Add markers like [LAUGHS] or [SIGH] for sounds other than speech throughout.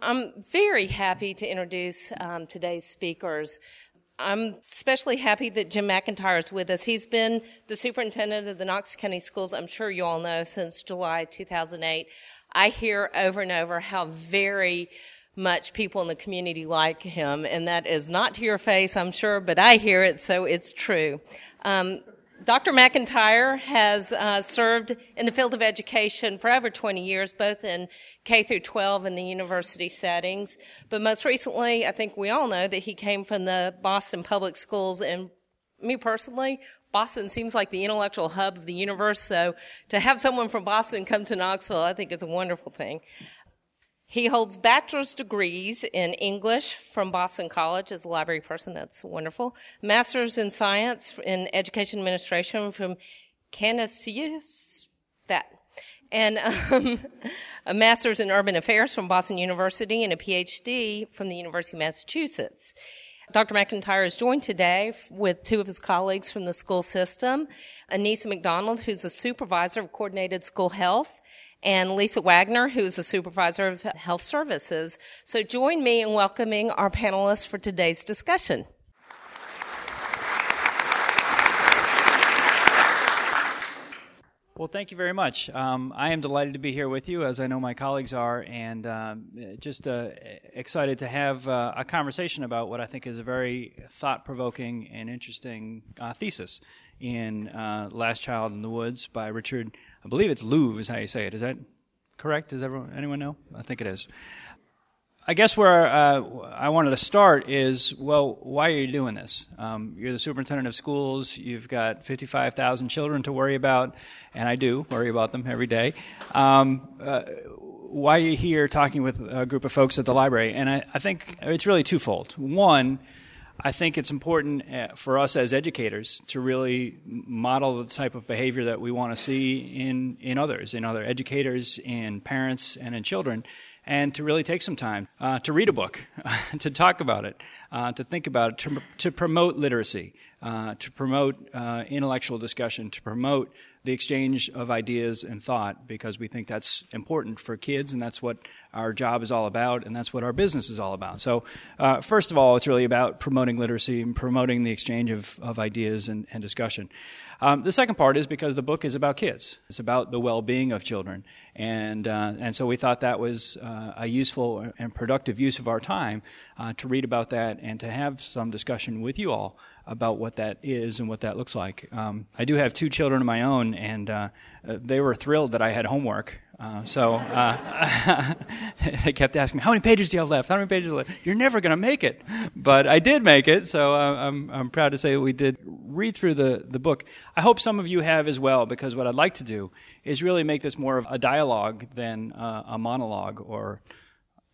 I'm very happy to introduce um, today's speakers. I'm especially happy that Jim McIntyre is with us. He's been the superintendent of the Knox County Schools, I'm sure you all know, since July 2008. I hear over and over how very much people in the community like him, and that is not to your face, I'm sure, but I hear it, so it's true. Um, Dr. McIntyre has uh, served in the field of education for over 20 years, both in K through 12 and the university settings. But most recently, I think we all know that he came from the Boston Public Schools. And me personally, Boston seems like the intellectual hub of the universe. So to have someone from Boston come to Knoxville, I think is a wonderful thing. He holds bachelor's degrees in English from Boston College as a library person. That's wonderful. Master's in science in education administration from Canisius. That. And um, a master's in urban affairs from Boston University and a PhD from the University of Massachusetts. Dr. McIntyre is joined today with two of his colleagues from the school system, Anissa McDonald, who's a supervisor of coordinated school health, and Lisa Wagner, who is the supervisor of health services. So join me in welcoming our panelists for today's discussion. Well, thank you very much. Um, I am delighted to be here with you, as I know my colleagues are, and um, just uh, excited to have uh, a conversation about what I think is a very thought provoking and interesting uh, thesis in uh, Last Child in the Woods by Richard I believe it's Louv is how you say it. Is that correct? Does everyone, anyone know? I think it is. I guess where uh, I wanted to start is, well, why are you doing this? Um, you're the superintendent of schools. You've got 55,000 children to worry about, and I do worry about them every day. Um, uh, why are you here talking with a group of folks at the library? And I, I think it's really twofold. One, I think it's important uh, for us as educators to really model the type of behavior that we want to see in, in others, in other educators, in parents, and in children, and to really take some time uh, to read a book, [LAUGHS] to talk about it, uh, to think about it, to, to promote literacy, uh, to promote uh, intellectual discussion, to promote the exchange of ideas and thought because we think that's important for kids and that's what our job is all about and that's what our business is all about. So, uh, first of all, it's really about promoting literacy and promoting the exchange of, of ideas and, and discussion. Um, the second part is because the book is about kids. It's about the well-being of children, and uh, and so we thought that was uh, a useful and productive use of our time uh, to read about that and to have some discussion with you all about what that is and what that looks like. Um, I do have two children of my own, and uh, they were thrilled that I had homework. Uh, so uh, [LAUGHS] they kept asking me, "How many pages do you have left? How many pages left?" You're never going to make it, but I did make it. So uh, I'm I'm proud to say we did read through the the book. I hope some of you have as well, because what I'd like to do is really make this more of a dialogue than uh, a monologue or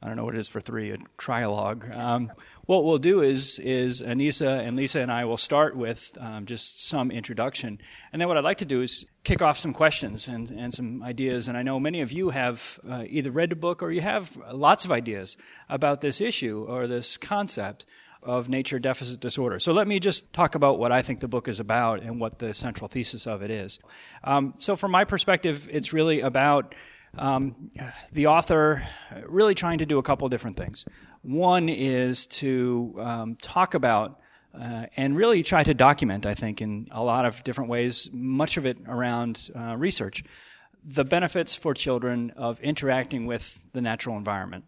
I don't know what it is for three, a trialogue. Um, what we'll do is, is Anissa and Lisa and I will start with um, just some introduction. And then what I'd like to do is kick off some questions and, and some ideas. And I know many of you have uh, either read the book or you have lots of ideas about this issue or this concept of nature deficit disorder. So let me just talk about what I think the book is about and what the central thesis of it is. Um, so from my perspective, it's really about um, the author really trying to do a couple different things. One is to um, talk about uh, and really try to document, I think, in a lot of different ways, much of it around uh, research, the benefits for children of interacting with the natural environment,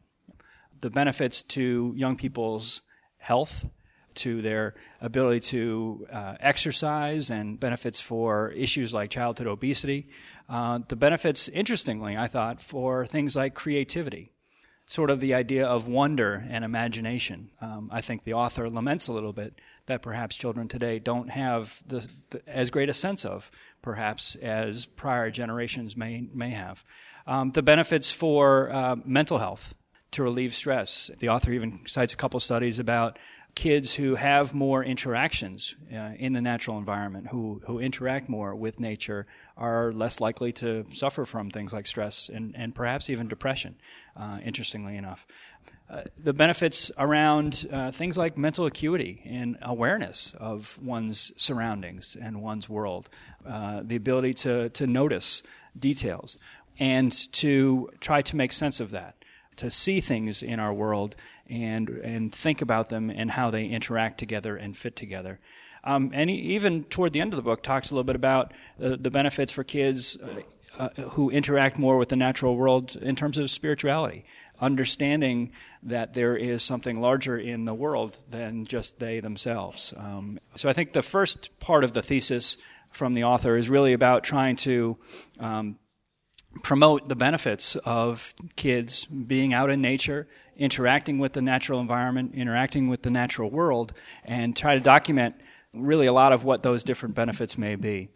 the benefits to young people's health, to their ability to uh, exercise, and benefits for issues like childhood obesity. Uh, the benefits, interestingly, I thought, for things like creativity, sort of the idea of wonder and imagination. Um, I think the author laments a little bit that perhaps children today don't have the, the, as great a sense of, perhaps, as prior generations may, may have. Um, the benefits for uh, mental health to relieve stress. The author even cites a couple studies about kids who have more interactions uh, in the natural environment, who, who interact more with nature, are less likely to suffer from things like stress and, and perhaps even depression, uh, interestingly enough. Uh, the benefits around uh, things like mental acuity and awareness of one's surroundings and one's world, uh, the ability to, to notice details and to try to make sense of that to see things in our world and and think about them and how they interact together and fit together. Um, and even toward the end of the book, talks a little bit about uh, the benefits for kids uh, uh, who interact more with the natural world in terms of spirituality, understanding that there is something larger in the world than just they themselves. Um, so I think the first part of the thesis from the author is really about trying to um, promote the benefits of kids being out in nature, interacting with the natural environment, interacting with the natural world, and try to document really a lot of what those different benefits may be.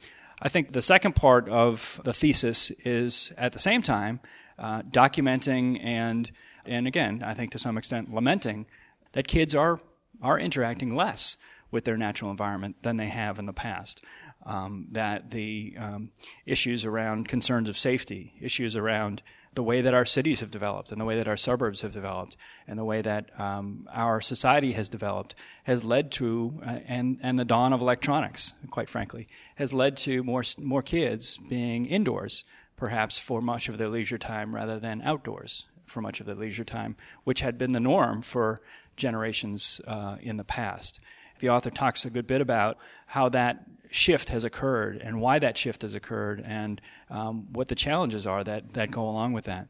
I think the second part of the thesis is at the same time uh, documenting and and again, I think to some extent lamenting that kids are are interacting less with their natural environment than they have in the past. Um, that the um, issues around concerns of safety, issues around the way that our cities have developed and the way that our suburbs have developed and the way that um, our society has developed has led to uh, and and the dawn of electronics quite frankly has led to more more kids being indoors perhaps for much of their leisure time rather than outdoors for much of their leisure time which had been the norm for generations uh, in the past. The author talks a good bit about how that shift has occurred and why that shift has occurred and um, what the challenges are that, that go along with that.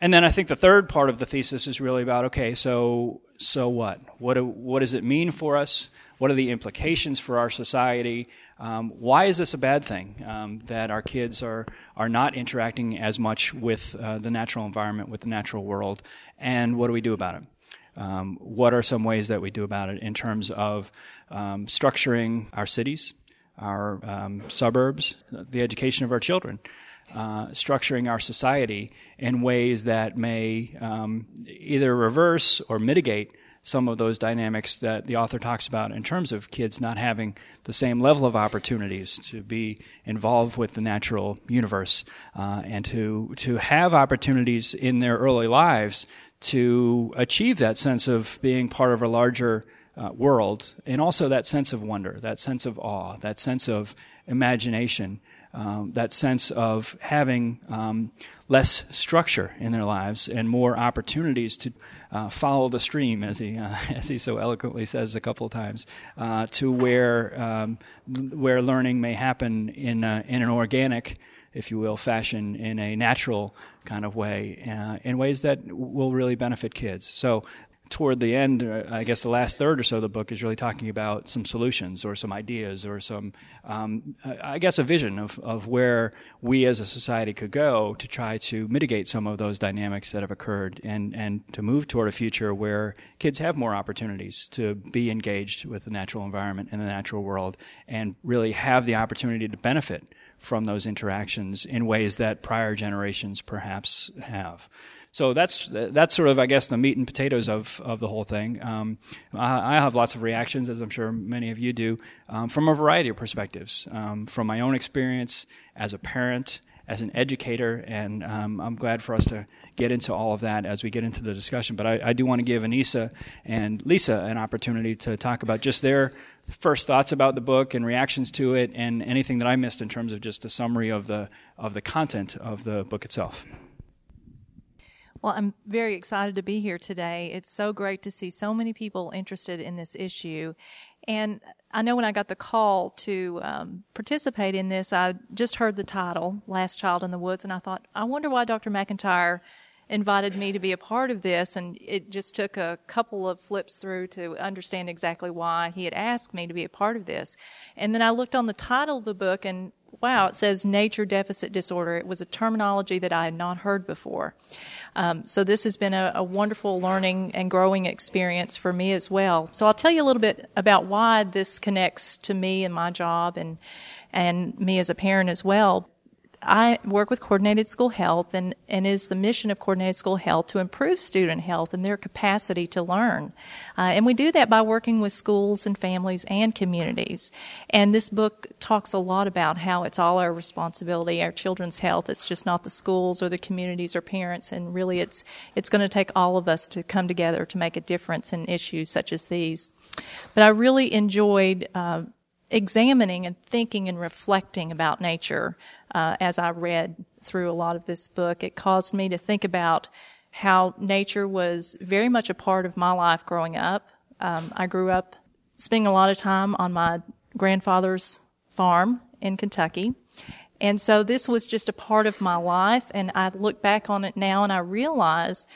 And then I think the third part of the thesis is really about okay, so so what? What do, what does it mean for us? What are the implications for our society? Um, why is this a bad thing um, that our kids are are not interacting as much with uh, the natural environment, with the natural world? And what do we do about it? Um, what are some ways that we do about it in terms of um, structuring our cities, our um, suburbs, the education of our children, uh, structuring our society in ways that may um, either reverse or mitigate some of those dynamics that the author talks about in terms of kids not having the same level of opportunities to be involved with the natural universe uh, and to to have opportunities in their early lives to achieve that sense of being part of a larger uh, world, and also that sense of wonder, that sense of awe, that sense of imagination, um, that sense of having um, less structure in their lives and more opportunities to uh, follow the stream, as he uh, [LAUGHS] as he so eloquently says a couple of times, uh, to where um, where learning may happen in a, in an organic, if you will, fashion, in a natural kind of way, uh, in ways that will really benefit kids. So toward the end, uh, I guess the last third or so of the book is really talking about some solutions or some ideas or some, um, I guess, a vision of, of where we as a society could go to try to mitigate some of those dynamics that have occurred and, and to move toward a future where kids have more opportunities to be engaged with the natural environment and the natural world and really have the opportunity to benefit from those interactions in ways that prior generations perhaps have. So that's that's sort of I guess the meat and potatoes of of the whole thing. Um, I, I, have lots of reactions, as I'm sure many of you do, um, from a variety of perspectives. Um, from my own experience as a parent, as an educator, and um, I'm glad for us to get into all of that as we get into the discussion. But I, I do want to give Anissa and Lisa an opportunity to talk about just their first thoughts about the book and reactions to it, and anything that I missed in terms of just a summary of the of the content of the book itself. Well, I'm very excited to be here today. It's so great to see so many people interested in this issue. And I know when I got the call to um, participate in this, I just heard the title, Last Child in the Woods, and I thought, I wonder why Dr. McIntyre invited me to be a part of this. And it just took a couple of flips through to understand exactly why he had asked me to be a part of this. And then I looked on the title of the book and wow, it says nature deficit disorder. It was a terminology that I had not heard before. Um, so this has been a, a, wonderful learning and growing experience for me as well. So I'll tell you a little bit about why this connects to me and my job and and me as a parent as well. I work with coordinated school health and, and is the mission of coordinated school health to improve student health and their capacity to learn. Uh, and we do that by working with schools and families and communities. And this book talks a lot about how it's all our responsibility, our children's health. It's just not the schools or the communities or parents. And really it's, it's going to take all of us to come together to make a difference in issues such as these. But I really enjoyed, uh, examining and thinking and reflecting about nature uh, as I read through a lot of this book. It caused me to think about how nature was very much a part of my life growing up. Um, I grew up spending a lot of time on my grandfather's farm in Kentucky. And so this was just a part of my life. And I look back on it now and I realize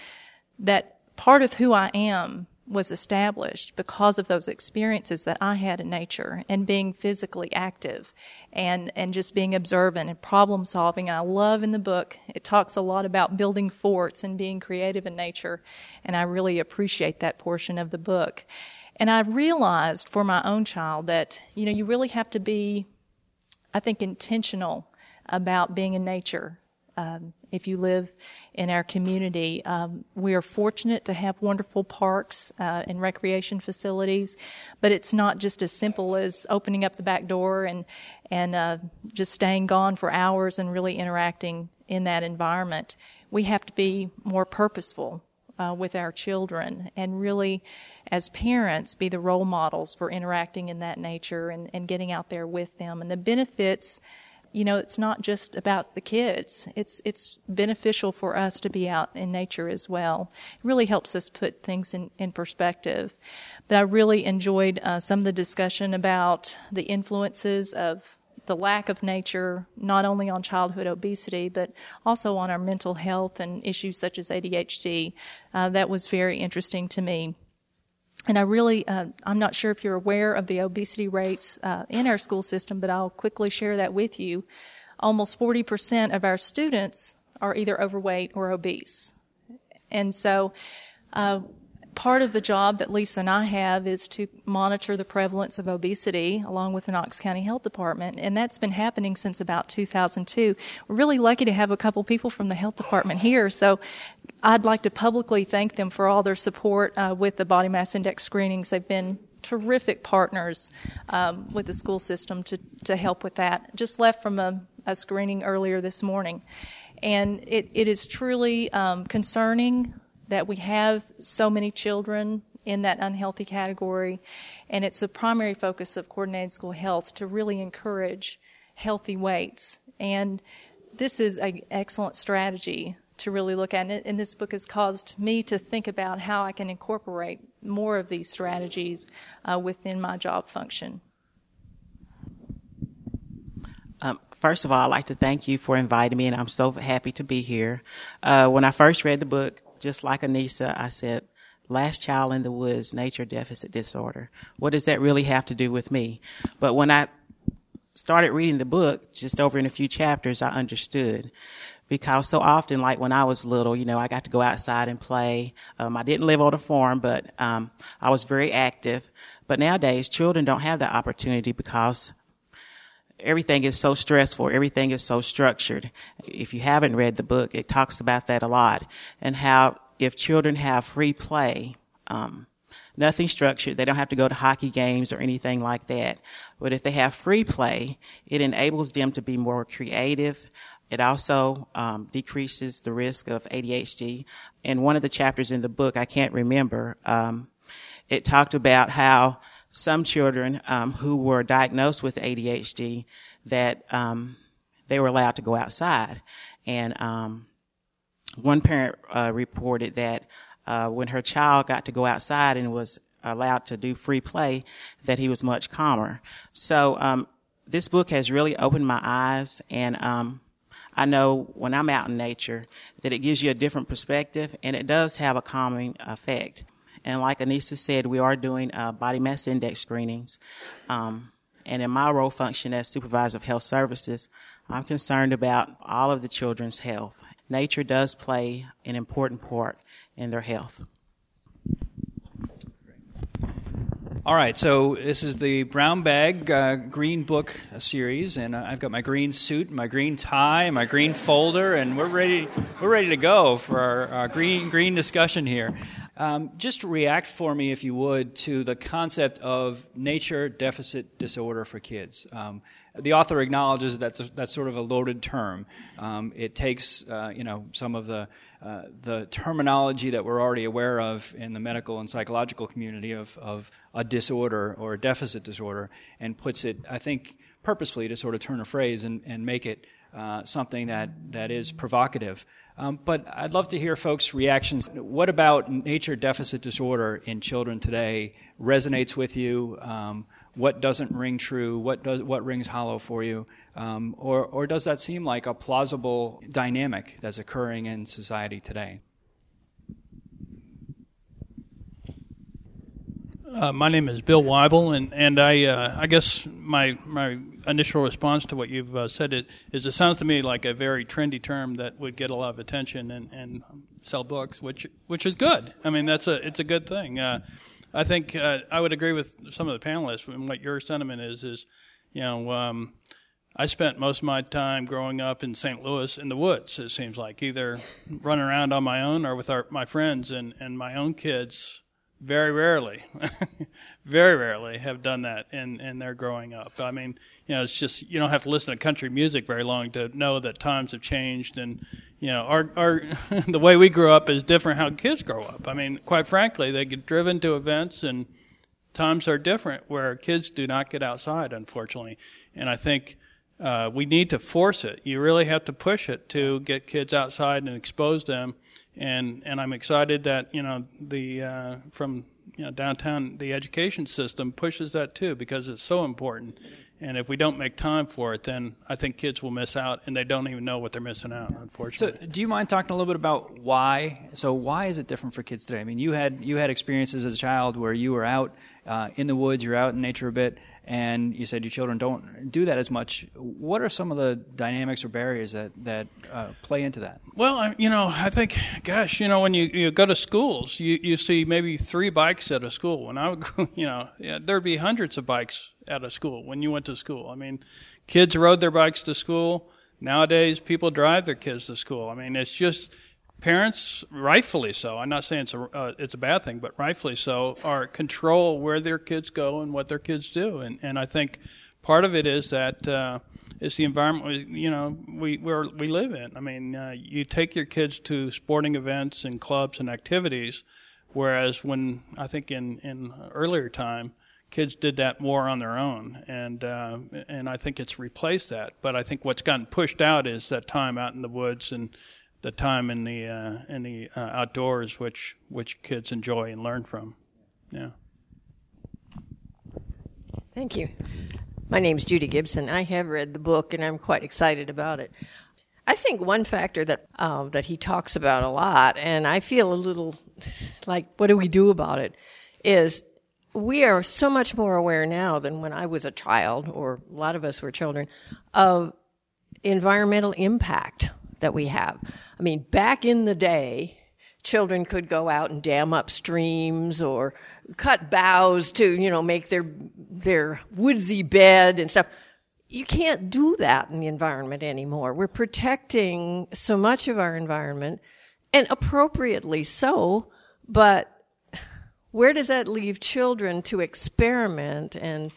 that part of who I am was established because of those experiences that I had in nature and being physically active and, and just being observant and problem solving. And I love in the book, it talks a lot about building forts and being creative in nature. And I really appreciate that portion of the book. And I realized for my own child that, you know, you really have to be, I think, intentional about being in nature. Um, if you live in our community, um, we are fortunate to have wonderful parks uh, and recreation facilities, but it's not just as simple as opening up the back door and and uh, just staying gone for hours and really interacting in that environment. We have to be more purposeful uh, with our children and really, as parents, be the role models for interacting in that nature and, and getting out there with them. And the benefits you know, it's not just about the kids. It's, it's beneficial for us to be out in nature as well. It really helps us put things in, in perspective. But I really enjoyed uh, some of the discussion about the influences of the lack of nature, not only on childhood obesity, but also on our mental health and issues such as ADHD. Uh, that was very interesting to me. And I really, uh, I'm not sure if you're aware of the obesity rates uh, in our school system, but I'll quickly share that with you. Almost 40% of our students are either overweight or obese. And so, uh, part of the job that Lisa and I have is to monitor the prevalence of obesity along with the Knox County Health Department, and that's been happening since about 2002. We're really lucky to have a couple people from the health department here, so I'd like to publicly thank them for all their support uh, with the body mass index screenings. They've been terrific partners um, with the school system to, to help with that. Just left from a, a screening earlier this morning. And it, it is truly um, concerning that we have so many children in that unhealthy category. And it's a primary focus of coordinated school health to really encourage healthy weights. And this is an excellent strategy to really look at. And this book has caused me to think about how I can incorporate more of these strategies uh, within my job function. Um, first of all, I'd like to thank you for inviting me, and I'm so happy to be here. Uh, when I first read the book, just like Anissa, I said, last child in the woods, nature deficit disorder. What does that really have to do with me? But when I started reading the book, just over in a few chapters, I understood. Because so often, like when I was little, you know, I got to go outside and play. Um, I didn't live on a farm, but um, I was very active. But nowadays, children don't have that opportunity because everything is so stressful. Everything is so structured. If you haven't read the book, it talks about that a lot and how if children have free play, um, nothing structured, they don't have to go to hockey games or anything like that. But if they have free play, it enables them to be more creative. It also um, decreases the risk of ADHD. In one of the chapters in the book, I can't remember, um, it talked about how some children um, who were diagnosed with ADHD that um, they were allowed to go outside. And um, one parent uh, reported that uh, when her child got to go outside and was allowed to do free play, that he was much calmer. So um, this book has really opened my eyes, and um, I know when I'm out in nature that it gives you a different perspective, and it does have a calming effect. And like Anissa said, we are doing uh, body mass index screenings. Um, and in my role function as supervisor of health services, I'm concerned about all of the children's health. Nature does play an important part in their health. All right, so this is the Brown Bag uh, Green Book series, and uh, I've got my green suit, my green tie, my green folder, and we're ready. We're ready to go for our, our green green discussion here. Um, just react for me, if you would, to the concept of nature deficit disorder for kids. Um, the author acknowledges that that's, that's sort of a loaded term. Um, it takes, uh, you know, some of the uh, the terminology that we're already aware of in the medical and psychological community of, of a disorder or a deficit disorder and puts it, I think, purposefully to sort of turn a phrase and, and make it uh, something that, that is provocative. Um, but I'd love to hear folks' reactions. What about nature deficit disorder in children today resonates with you? Um, what doesn't ring true? What does what rings hollow for you? Um, or or does that seem like a plausible dynamic that's occurring in society today? Uh, my name is Bill Weibel, and and I uh, I guess my my initial response to what you've uh, said it, is it sounds to me like a very trendy term that would get a lot of attention and, and sell books, which which is good. I mean that's a it's a good thing. Uh, I think uh, I would agree with some of the panelists and what your sentiment is is you know. Um, I spent most of my time growing up in St. Louis in the woods. It seems like either running around on my own or with our, my friends and, and my own kids very rarely, [LAUGHS] very rarely have done that in, in their growing up. I mean, you know, it's just you don't have to listen to country music very long to know that times have changed, and you know, our our [LAUGHS] the way we grew up is different how kids grow up. I mean, quite frankly, they get driven to events, and times are different where kids do not get outside, unfortunately. And I think uh, we need to force it. You really have to push it to get kids outside and expose them and and I'm excited that you know the uh, from you know downtown the education system pushes that too because it's so important. And if we don't make time for it, then I think kids will miss out, and they don't even know what they're missing out. Unfortunately. So, do you mind talking a little bit about why? So, why is it different for kids today? I mean, you had you had experiences as a child where you were out uh, in the woods, you're out in nature a bit and you said your children don't do that as much. What are some of the dynamics or barriers that that uh, play into that? Well, you know, I think, gosh, you know, when you, you go to schools, you, you see maybe three bikes at a school. When I would, [LAUGHS] you know, yeah, there'd be hundreds of bikes at a school when you went to school. I mean, kids rode their bikes to school. Nowadays, people drive their kids to school. I mean, it's just parents, rightfully so, I'm not saying it's a, uh, it's a bad thing, but rightfully so, are control where their kids go and what their kids do. And, and I think part of it is that uh, it's the environment we, you know we where we live in. I mean, uh, you take your kids to sporting events and clubs and activities, whereas when I think in in earlier time kids did that more on their own, and uh, and I think it's replaced that. But I think what's gotten pushed out is that time out in the woods and the time in the uh, in the uh, outdoors, which which kids enjoy and learn from. Yeah. Thank you. My name's Judy Gibson. I have read the book, and I'm quite excited about it. I think one factor that uh, that he talks about a lot, and I feel a little like, what do we do about it? Is we are so much more aware now than when I was a child, or a lot of us were children, of environmental impact that we have. I mean, back in the day, children could go out and dam up streams or cut boughs to, you know, make their, their woodsy bed and stuff. You can't do that in the environment anymore. We're protecting so much of our environment and appropriately so, but where does that leave children to experiment and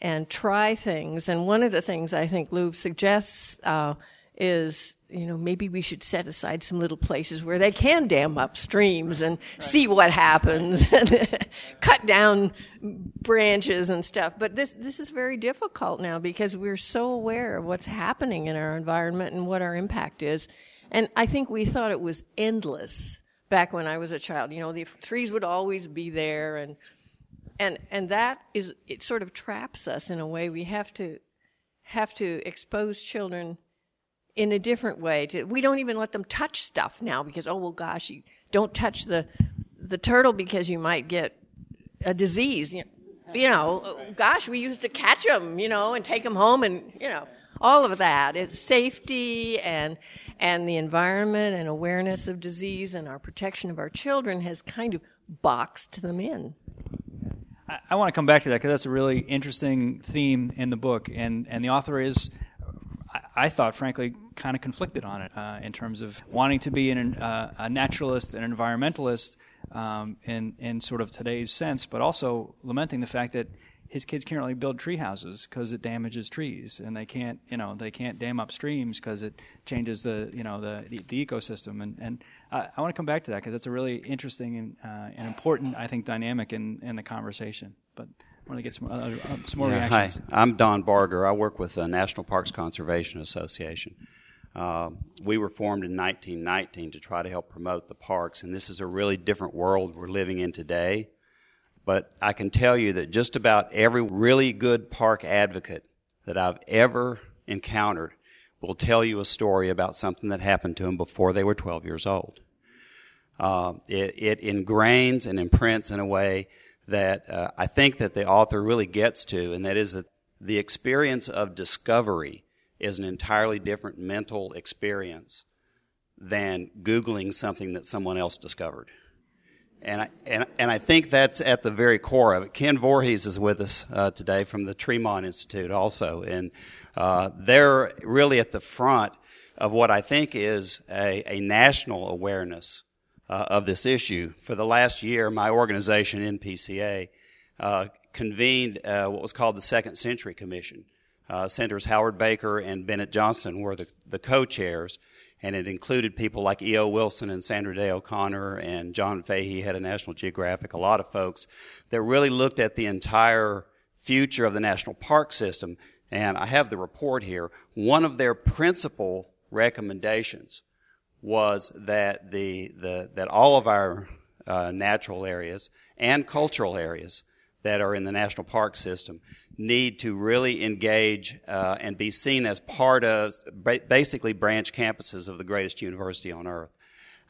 and try things? And one of the things I think Louv suggests uh, is you know, maybe we should set aside some little places where they can dam up streams and right. see what happens and [LAUGHS] cut down branches and stuff. But this, this is very difficult now because we're so aware of what's happening in our environment and what our impact is. And I think we thought it was endless back when I was a child. You know, the trees would always be there and, and, and that is, it sort of traps us in a way. We have to, have to expose children in a different way. To, we don't even let them touch stuff now because oh well, gosh, you don't touch the the turtle because you might get a disease. You, you know, gosh, we used to catch them, you know, and take them home, and you know, all of that. It's safety and and the environment and awareness of disease and our protection of our children has kind of boxed them in. I, I want to come back to that because that's a really interesting theme in the book, and and the author is I thought, frankly, kind of conflicted on it uh, in terms of wanting to be an, uh, a naturalist and environmentalist um, in in sort of today's sense, but also lamenting the fact that his kids can't really build tree houses because it damages trees, and they can't, you know, they can't dam up streams because it changes the, you know, the the, the ecosystem. And and uh, I want to come back to that because it's a really interesting and, uh, and important, I think, dynamic in in the conversation. But want to get some, uh, uh, some more yeah, reactions. Hi, I'm Don Barger. I work with the National Parks Conservation Association. Uh, we were formed in 1919 to try to help promote the parks, and this is a really different world we're living in today. But I can tell you that just about every really good park advocate that I've ever encountered will tell you a story about something that happened to them before they were 12 years old. Uh, it, it, ingrains and imprints in a way that uh, I think that the author really gets to, and that is that the experience of discovery is an entirely different mental experience than Googling something that someone else discovered. And I, and, and I think that's at the very core of it. Ken Voorhees is with us uh, today from the Tremont Institute also. And uh, they're really at the front of what I think is a, a national awareness uh, of this issue. For the last year, my organization, NPCA, uh, convened uh, what was called the Second Century Commission. Uh, Senators Howard Baker and Bennett Johnston were the, the co-chairs and it included people like E.O. Wilson and Sandra Day O'Connor and John Fahey, head of National Geographic, a lot of folks that really looked at the entire future of the national park system. And I have the report here. One of their principal recommendations was that the, the that all of our uh, natural areas and cultural areas that are in the national park system need to really engage uh, and be seen as part of basically branch campuses of the greatest university on earth.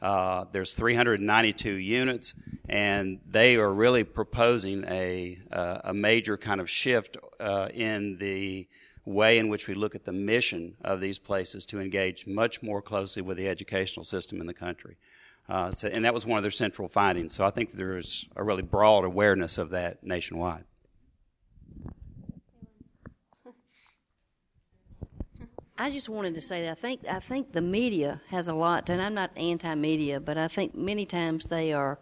Uh, there's 392 units, and they are really proposing a uh, a major kind of shift uh, in the way in which we look at the mission of these places to engage much more closely with the educational system in the country. Uh, so, and that was one of their central findings. So I think there's a really broad awareness of that nationwide. I just wanted to say that I think I think the media has a lot, and I'm not anti-media, but I think many times they are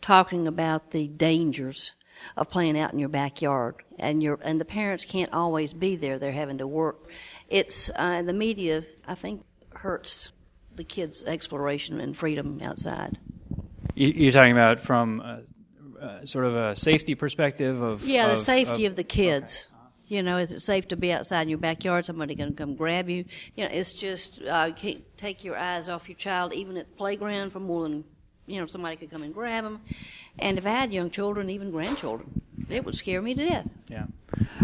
talking about the dangers of playing out in your backyard, and your and the parents can't always be there; they're having to work. It's uh, the media, I think, hurts the kids' exploration and freedom outside. You're talking about from a, a sort of a safety perspective of yeah, the safety of, of the kids. Okay. You know, is it safe to be outside in your backyard? Somebody going to come grab you? You know, it's just uh, you can't take your eyes off your child, even at the playground, for more than you know somebody could come and grab them. And if I had young children, even grandchildren, it would scare me to death. Yeah.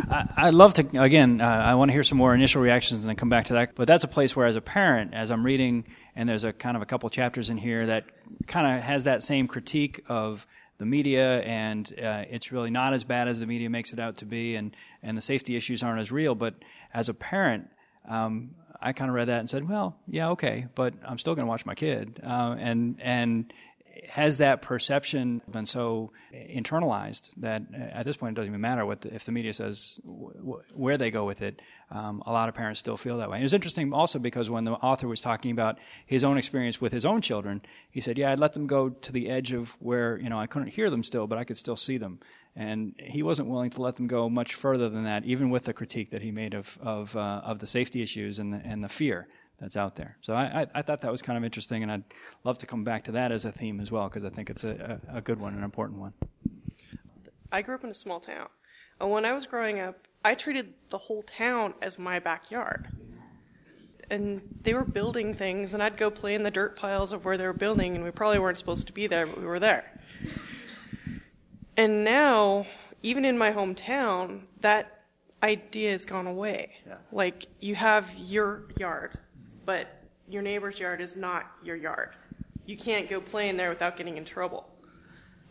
I, would love to, again, uh, I want to hear some more initial reactions and then come back to that. But that's a place where, as a parent, as I'm reading, and there's a kind of a couple chapters in here that kind of has that same critique of the media, and uh, it's really not as bad as the media makes it out to be, and, and the safety issues aren't as real. But as a parent, um, I kind of read that and said, well, yeah, okay, but I'm still going to watch my kid. Uh, and, and has that perception been so internalized that at this point it doesn't even matter what the, if the media says w- where they go with it. Um, a lot of parents still feel that way. And it was interesting also because when the author was talking about his own experience with his own children, he said, "Yeah, I'd let them go to the edge of where you know I couldn't hear them still, but I could still see them." And he wasn't willing to let them go much further than that, even with the critique that he made of of, uh, of the safety issues and the, and the fear that's out there. So I, I, I, thought that was kind of interesting, and I'd love to come back to that as a theme as well because I think it's a, a, a, good one, an important one. I grew up in a small town, and when I was growing up, I treated the whole town as my backyard. And they were building things, and I'd go play in the dirt piles of where they were building, and we probably weren't supposed to be there, but we were there. And now, even in my hometown, that idea has gone away. Yeah. Like, you have your yard, but your neighbor's yard is not your yard. You can't go play in there without getting in trouble.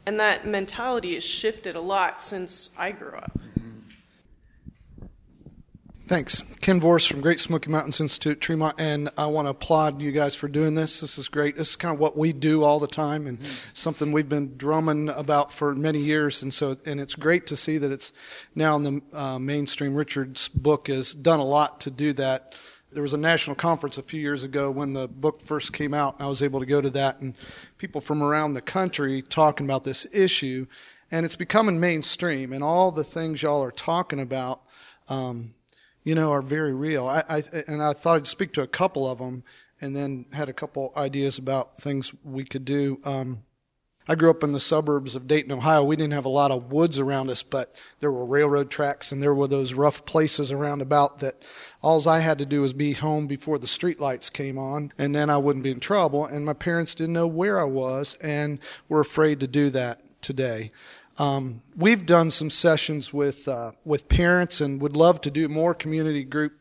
And that mentality has shifted a lot since I grew up. Thanks. Ken Voorhees from Great Smoky Mountains Institute, Tremont, and I want to applaud you guys for doing this. This is great. This is kind of what we do all the time and mm-hmm. something we've been drumming about for many years. And so, and it's great to see that it's now in the uh, mainstream. Richard's book has done a lot to do that there was a national conference a few years ago when the book first came out, and I was able to go to that, and people from around the country talking about this issue, and it's becoming mainstream, and all the things y'all are talking about, um, you know, are very real. I, I, and I thought I'd speak to a couple of them, and then had a couple ideas about things we could do. Um, I grew up in the suburbs of Dayton, Ohio. We didn't have a lot of woods around us, but there were railroad tracks and there were those rough places around about that all I had to do was be home before the streetlights came on and then I wouldn't be in trouble. And my parents didn't know where I was and were afraid to do that today. Um, we've done some sessions with uh, with parents and would love to do more community group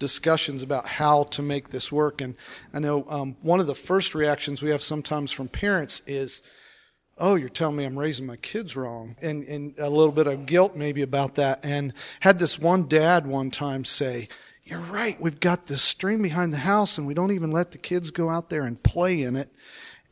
discussions about how to make this work. And I know um, one of the first reactions we have sometimes from parents is, "Oh, you're telling me I'm raising my kids wrong," and and a little bit of guilt maybe about that. And had this one dad one time say. You're right. We've got this stream behind the house, and we don't even let the kids go out there and play in it.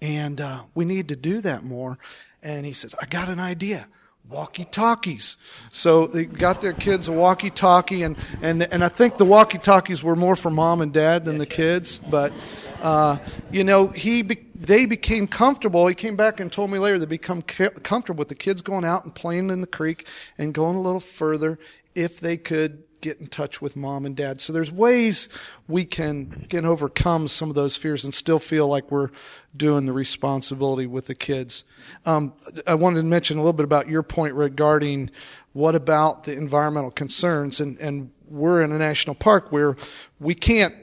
And uh, we need to do that more. And he says, I got an idea. Walkie talkies. So they got their kids a walkie talkie, and, and, and I think the walkie talkies were more for mom and dad than the kids. But, uh, you know, he be, they became comfortable. He came back and told me later they become comfortable with the kids going out and playing in the creek and going a little further if they could get in touch with mom and dad. So there's ways we can can overcome some of those fears and still feel like we're doing the responsibility with the kids. Um, I wanted to mention a little bit about your point regarding what about the environmental concerns, and and we're in a national park where we can't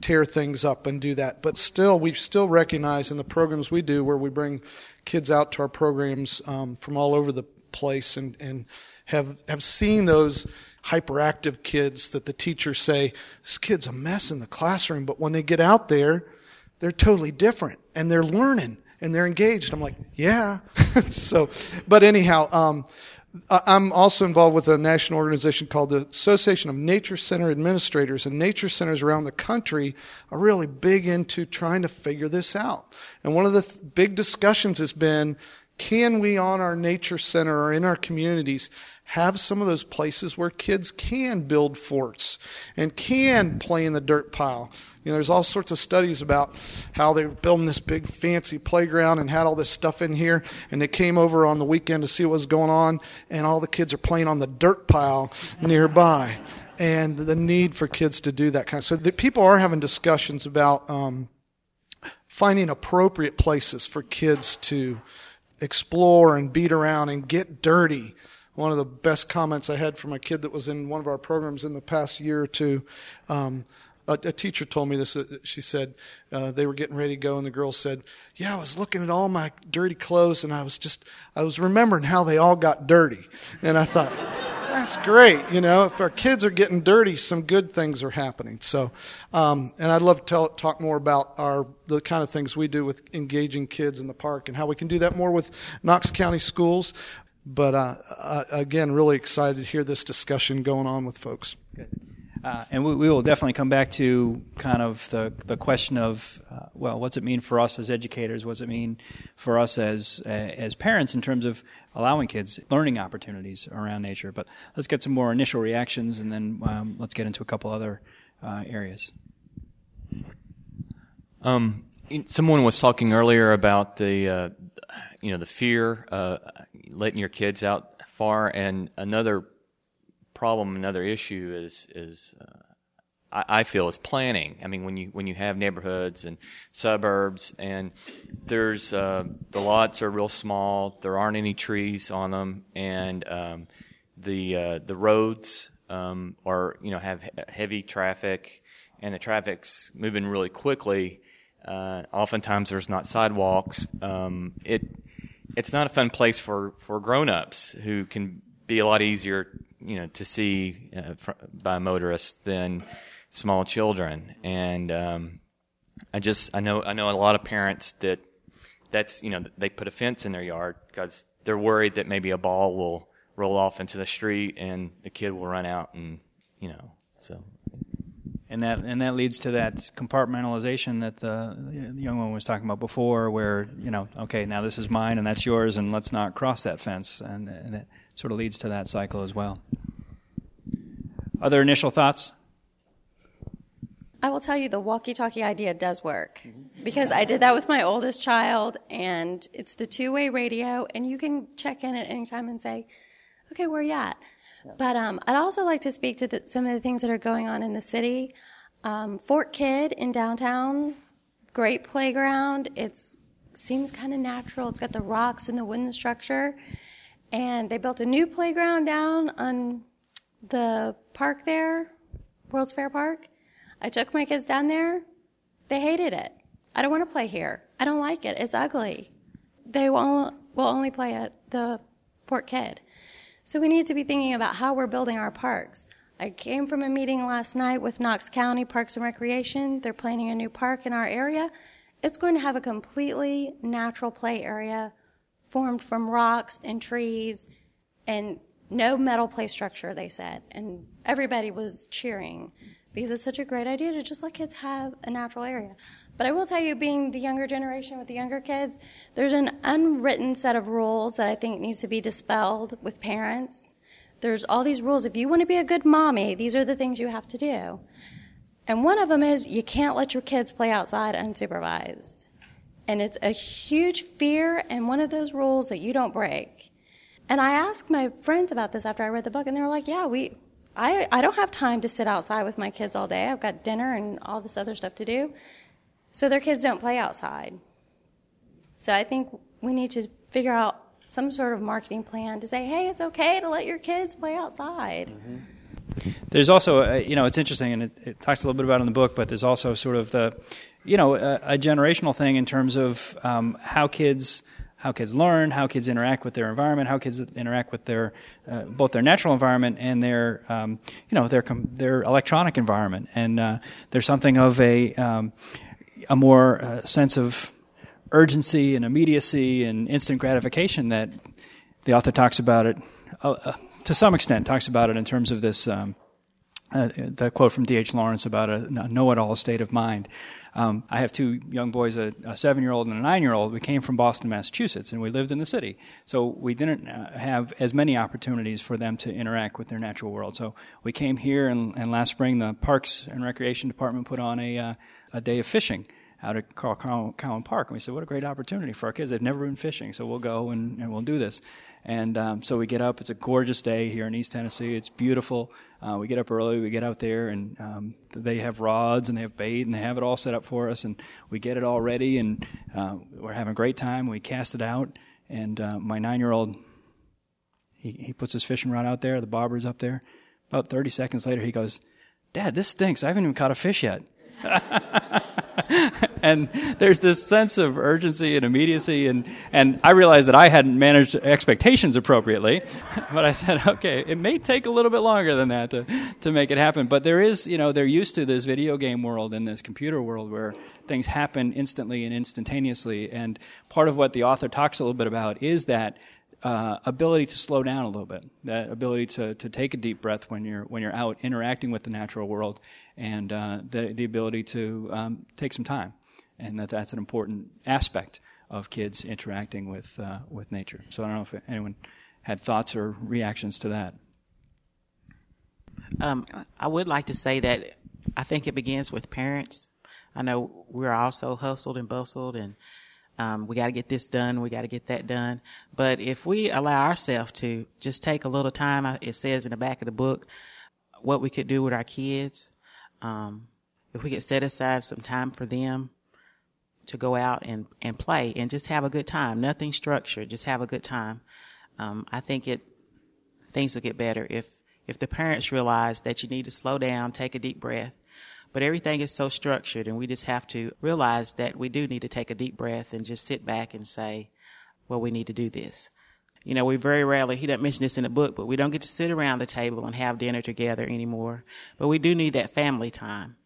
tear things up and do that, but still we still recognize in the programs we do where we bring kids out to our programs um, from all over the place and and have have seen those hyperactive kids that the teachers say, this kid's a mess in the classroom, but when they get out there, they're totally different and they're learning and they're engaged. I'm like, yeah. [LAUGHS] so, but anyhow, um, I'm also involved with a national organization called the Association of Nature Center Administrators, and nature centers around the country are really big into trying to figure this out. And one of the th- big discussions has been, can we on our nature center or in our communities have some of those places where kids can build forts and can play in the dirt pile. You know, there's all sorts of studies about how they were building this big fancy playground and had all this stuff in here, and they came over on the weekend to see what was going on, and all the kids are playing on the dirt pile nearby. And the need for kids to do that kind of so the people are having discussions about um, finding appropriate places for kids to explore and beat around and get dirty one of the best comments I had from a kid that was in one of our programs in the past year or two. Um, a, a, teacher told me this. Uh, she said uh, they were getting ready to go, and the girl said, "Yeah, I was looking at all my dirty clothes, and I was just, I was remembering how they all got dirty." And I thought, [LAUGHS] that's great. You know, if our kids are getting dirty, some good things are happening. So, um, and I'd love to tell, talk more about our the kind of things we do with engaging kids in the park and how we can do that more with Knox County schools. But uh, uh, again, really excited to hear this discussion going on with folks. Good. Uh, and we, we, will definitely come back to kind of the, the question of, uh, well, what's it mean for us as educators? What's it mean for us as uh, as parents in terms of allowing kids learning opportunities around nature? But let's get some more initial reactions, and then um, let's get into a couple other uh, areas. Um, someone was talking earlier about the you know the fear uh, letting your kids out far, and another problem, another issue is is uh, I, I, feel is planning. I mean, when you when you have neighborhoods and suburbs, and there's uh, the lots are real small, there aren't any trees on them, and um, the uh, the roads um, are you know have heavy traffic, and the traffic's moving really quickly. Uh, oftentimes there's not sidewalks. Um, it it's not a fun place for for grown-ups who can be a lot easier, you know, to see uh, fr- by motorists than small children. And um, I just I know I know a lot of parents that that's you know they put a fence in their yard because they're worried that maybe a ball will roll off into the street and the kid will run out and you know so and that and that leads to that compartmentalization that the, the young one was talking about before, where you know, okay, now this is mine and that's yours, and let's not cross that fence, and, and it sort of leads to that cycle as well. Other initial thoughts? I will tell you the walkie talkie idea does work because I did that with my oldest child, and it's the two way radio, and you can check in at any time and say, okay, where are you at? But um, I'd also like to speak to the, some of the things that are going on in the city. Um, Fort Kid in downtown, great playground. It seems kind of natural. It's got the rocks and the wooden structure. And they built a new playground down on the park there, World's Fair Park. I took my kids down there. They hated it. I don't want to play here. I don't like it. It's ugly. They will, will only play at the Fort Kid. So we need to be thinking about how we're building our parks. I came from a meeting last night with Knox County Parks and Recreation. They're planning a new park in our area. It's going to have a completely natural play area formed from rocks and trees and no metal play structure, they said. And everybody was cheering because it's such a great idea to just let kids have a natural area. But I will tell you, being the younger generation with the younger kids, there's an unwritten set of rules that I think needs to be dispelled with parents there's all these rules. If you want to be a good mommy, these are the things you have to do. And one of them is you can't let your kids play outside unsupervised. And it's a huge fear and one of those rules that you don't break. And I asked my friends about this after I read the book, and they were like, yeah, we, I, I don't have time to sit outside with my kids all day. I've got dinner and all this other stuff to do. So their kids don't play outside. So I think we need to figure out some sort of marketing plan to say, hey, it's okay to let your kids play outside. Mm-hmm. There's also, a, you know, it's interesting, and it, it, talks a little bit about in the book, but there's also sort of the, you know, a, a generational thing in terms of um, how kids how kids learn, how kids interact with their environment, how kids interact with their uh, both their natural environment and their um, you know their their electronic environment. And uh, there's something of a um, a more uh, sense of urgency and immediacy and instant gratification that the author talks about it uh, uh, to some extent talks about it in terms of this um, uh, the quote from D.H. Lawrence about a, know-it-all state of mind. Um, I have two young boys, a, a, seven-year-old and a nine-year-old. We came from Boston, Massachusetts, and we lived in the city. So we didn't uh, have as many opportunities for them to interact with their natural world. So we came here, and, and last spring the Parks and Recreation Department put on a, uh, a day of fishing out at Carl Cowan Park. And we said, what a great opportunity for our kids. They've never been fishing, so we'll go and, and we'll do this. And um, so we get up. It's a gorgeous day here in East Tennessee. It's beautiful. Uh, we get up early. We get out there, and um, they have rods and they have bait and they have it all set up for us. And we get it all ready, and uh, we're having a great time. We cast it out, and uh, my nine-year-old, he, he puts his fishing rod out there. The bobber's up there. About 30 seconds later, he goes, "Dad, this stinks. I haven't even caught a fish yet." [LAUGHS] and there's this sense of urgency and immediacy and, and I realized that I hadn't managed expectations appropriately. [LAUGHS] But I said, okay, it may take a little bit longer than that to, to make it happen. But there is, you know, they're used to this video game world and this computer world where things happen instantly and instantaneously. And part of what the author talks a little bit about is that uh, ability to slow down a little bit, that ability to, to take a deep breath when you're when you're out interacting with the natural world, and uh, the the ability to um, take some time, and that that's an important aspect of kids interacting with uh, with nature. So I don't know if anyone had thoughts or reactions to that. Um, I would like to say that I think it begins with parents. I know we're all so hustled and bustled and um, we got to get this done. We got to get that done. But if we allow ourselves to just take a little time, it says in the back of the book, what we could do with our kids. Um, if we could set aside some time for them to go out and, and play and just have a good time, nothing structured, just have a good time. Um, I think it, things will get better if, if the parents realize that you need to slow down, take a deep breath, but everything is so structured, and we just have to realize that we do need to take a deep breath and just sit back and say, well, we need to do this. You know, we very rarely, he doesn't mention this in the book, but we don't get to sit around the table and have dinner together anymore. But we do need that family time.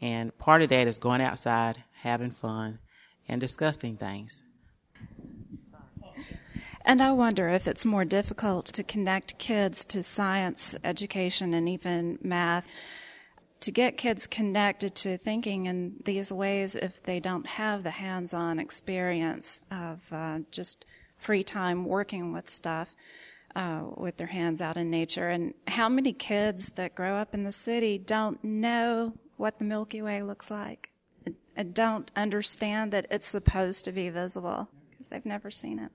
And part of that is going outside, having fun, and discussing things. And I wonder if it's more difficult to connect kids to science education and even math to get kids connected to thinking in these ways if they don't have the hands-on experience of uh, just free time working with stuff uh, with their hands out in nature. And how many kids that grow up in the city don't know what the milky way looks like and don't understand that it's supposed to be visible because they've never seen it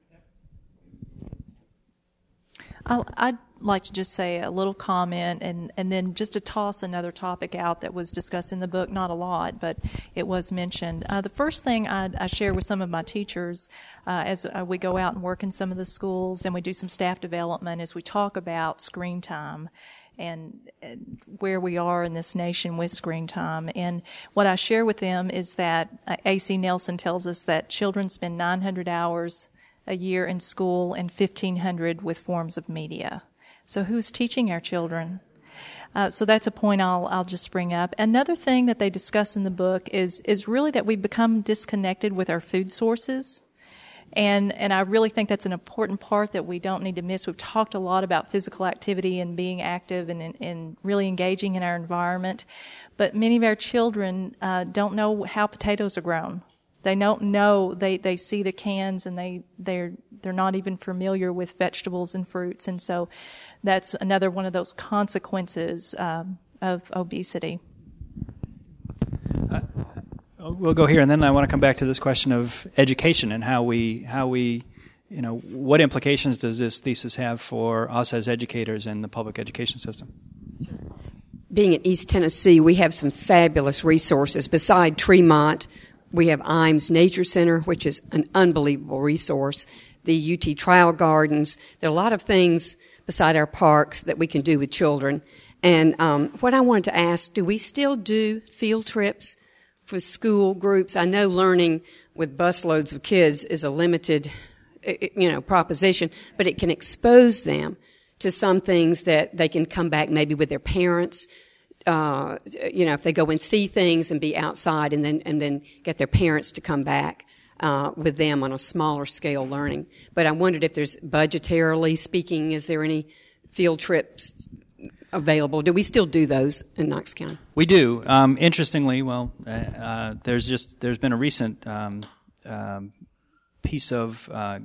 I'll, I'd like to just say a little comment and, and then just to toss another topic out that was discussed in the book, not a lot, but it was mentioned. Uh, the first thing I, I share with some of my teachers uh, as uh, we go out and work in some of the schools and we do some staff development is we talk about screen time and where we are in this nation with screen time. And what I share with them is that uh, AC Nielsen tells us that children spend 900 hours a year in school and 1500 with forms of media. So who's teaching our children? Uh, so that's a point I'll I'll just bring up. Another thing that they discuss in the book is is really that we become disconnected with our food sources. And, and I really think that's an important part that we don't need to miss. We've talked a lot about physical activity and being active and, and, and really engaging in our environment. But many of our children uh, don't know how potatoes are grown. They don't know. They, they see the cans and they, they're, they're not even familiar with vegetables and fruits. And so that's another one of those consequences um, of obesity. Uh, we'll go here, and then I want to come back to this question of education and how we how we you know what implications does this thesis have for us as educators in the public education system. Being at East Tennessee, we have some fabulous resources. Beside Tremont, we have Ijams Nature Center, which is an unbelievable resource. The UT Trial Gardens. There are a lot of things beside our parks that we can do with children. And um, what I wanted to ask: Do we still do field trips? for school groups. I know learning with busloads of kids is a limited, you know, proposition, but it can expose them to some things that they can come back maybe with their parents. Uh, you know, if they go and see things and be outside and then, and then get their parents to come back, uh, with them on a smaller scale learning. But I wondered if there's budgetarily speaking, is there any field trips available. Do we still do those in Knox County? We do. Um, interestingly, well, uh, uh, there's just there's been a recent um, um, piece of uh,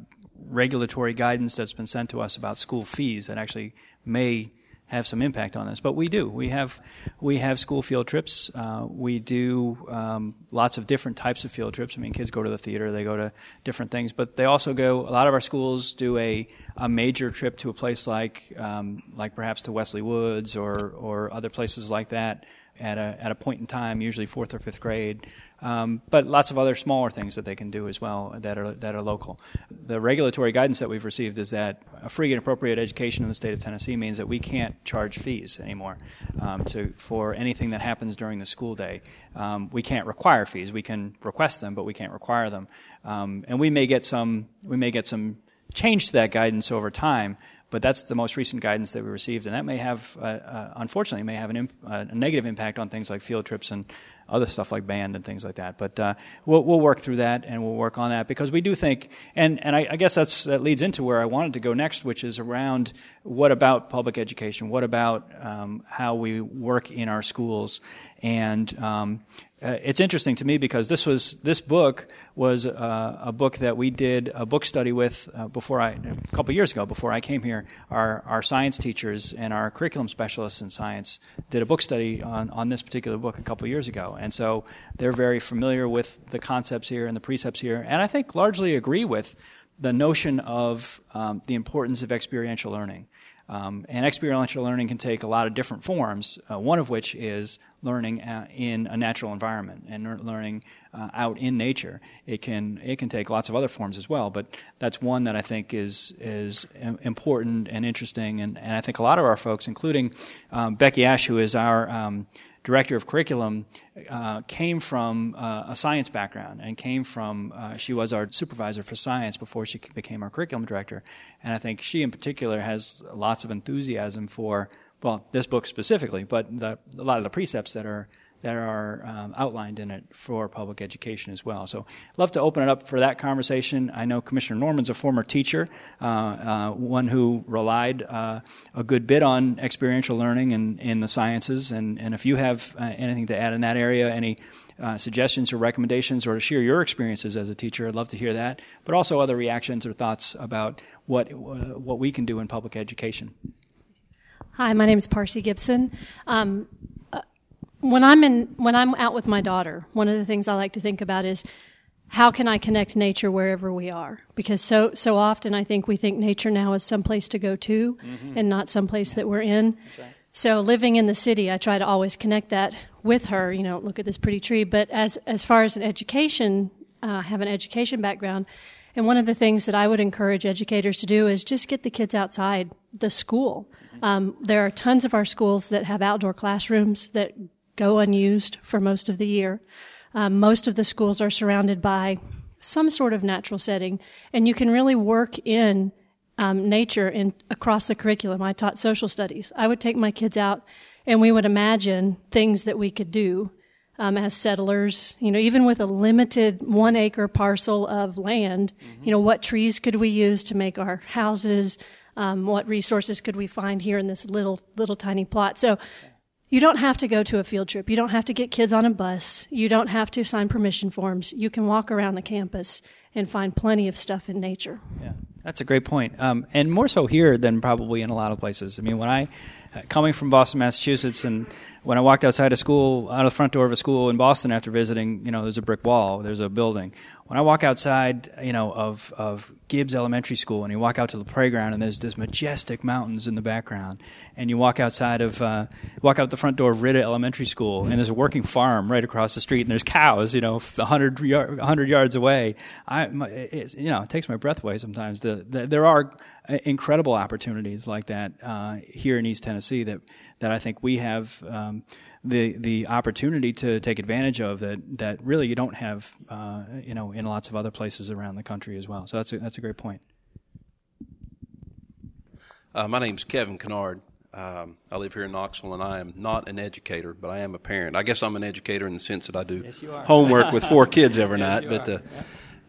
regulatory guidance that's been sent to us about school fees that actually may have some impact on this. But we do. We have we have school field trips. Uh, we do um, lots of different types of field trips. I mean, kids go to the theater, they go to different things, but they also go. A lot of our schools do a a major trip to a place like um, like perhaps to Wesley Woods or or other places like that at a at a point in time, usually fourth or fifth grade. Um, but lots of other smaller things that they can do as well that are that are local. The regulatory guidance that we've received is that a free and appropriate education in the state of Tennessee means that we can't charge fees anymore um, to for anything that happens during the school day. Um, we can't require fees. We can request them, but we can't require them. Um, and we may get some we may get some change to that guidance over time. But that's the most recent guidance that we received, and that may have, uh, uh, unfortunately, may have an imp- uh, a negative impact on things like field trips and other stuff like band and things like that. But uh, we'll, we'll work through that and we'll work on that because we do think, and, and I, I, guess that's, that leads into where I wanted to go next, which is around what about public education? What about um, how we work in our schools? And um, uh, it's interesting to me because this was this book was uh, a book that we did a book study with uh, before I a couple years ago before I came here. Our our science teachers and our curriculum specialists in science did a book study on on this particular book a couple years ago, and so they're very familiar with the concepts here and the precepts here, and I think largely agree with the notion of um, the importance of experiential learning. Um, and experiential learning can take a lot of different forms, uh, one of which is learning uh, in a natural environment and learning uh, out in nature. It can it can take lots of other forms as well, but that's one that I think is is important and interesting. And, and I think a lot of our folks, including um, Becky Ash, who is our um, director of curriculum, uh, came from uh, a science background and came from, uh, she was our supervisor for science before she became our curriculum director. And I think she in particular has lots of enthusiasm for, well, this book specifically, but the, a lot of the precepts that are that are um, outlined in it for public education as well. So, I'd love to open it up for that conversation. I know Commissioner Norman's a former teacher, uh, uh, one who relied uh, a good bit on experiential learning in, in the sciences. And, and if you have uh, anything to add in that area, any uh, suggestions or recommendations, or to share your experiences as a teacher, I'd love to hear that. But also other reactions or thoughts about what uh, what we can do in public education. Hi, my name is Parsi Gibson. Um, when I'm in when I'm out with my daughter, one of the things I like to think about is how can I connect nature wherever we are? Because so so often I think we think nature now is some place to go to Mhm. and not some place that we're in. So living in the city, I try to always connect that with her. You know, look at this pretty tree. But as as far as an education, uh, I have an education background, and one of the things that I would encourage educators to do is just get the kids outside the school. Um, there are tons of our schools that have outdoor classrooms that go unused for most of the year. Um, most of the schools are surrounded by some sort of natural setting, and you can really work in um, nature in across the curriculum. I taught social studies. I would take my kids out, and we would imagine things that we could do um, as settlers. You know, even with a limited one acre parcel of land, you know, what trees could we use to make our houses? Um, what resources could we find here in this little little tiny plot? So. You don't have to go to a field trip. You don't have to get kids on a bus. You don't have to sign permission forms. You can walk around the campus and find plenty of stuff in nature. Yeah, that's a great point, um, and more so here than probably in a lot of places. I mean, when I uh, coming from Boston, Massachusetts, and when I walked outside a school, out of the front door of a school in Boston after visiting, you know, there's a brick wall, there's a building. When I walk outside, you know, of of Gibbs Elementary School, and you walk out to the playground, and there's this majestic mountains in the background, and you walk outside of uh, walk out the front door of Ritta Elementary School, and there's a working farm right across the street, and there's cows, you know, a hundred yard, hundred yards away. I, my, it's, you know, it takes my breath away sometimes. The, the, there are uh, incredible opportunities like that uh, here in East Tennessee that that I think we have. Um, the the opportunity to take advantage of that that really you don't have uh, you know in lots of other places around the country as well. So that's a, that's a great point. Uh, my name's Kevin Kennard. Um, I live here in Knoxville, and I am not an educator, but I am a parent. I guess I'm an educator in the sense that I do Yes, homework with four [LAUGHS] kids every Yes, night. but are. uh,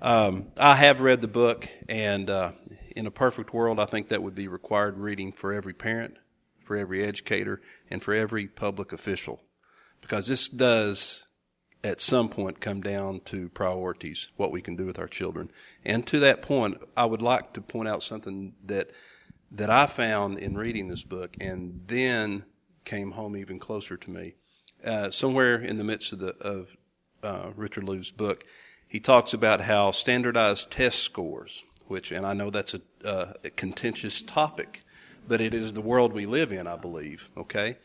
um, I have read the book, and uh, in a perfect world, I think that would be required reading for every parent, for every educator, and for every public official, because this does at some point come down to priorities, what we can do with our children. And to that point, I would like to point out something that that I found in reading this book, and then came home even closer to me. Uh, somewhere in the midst of the of uh, Richard Louv's book, he talks about how standardized test scores, which, and I know that's a, uh, a contentious topic, but it is the world we live in, I believe. Okay,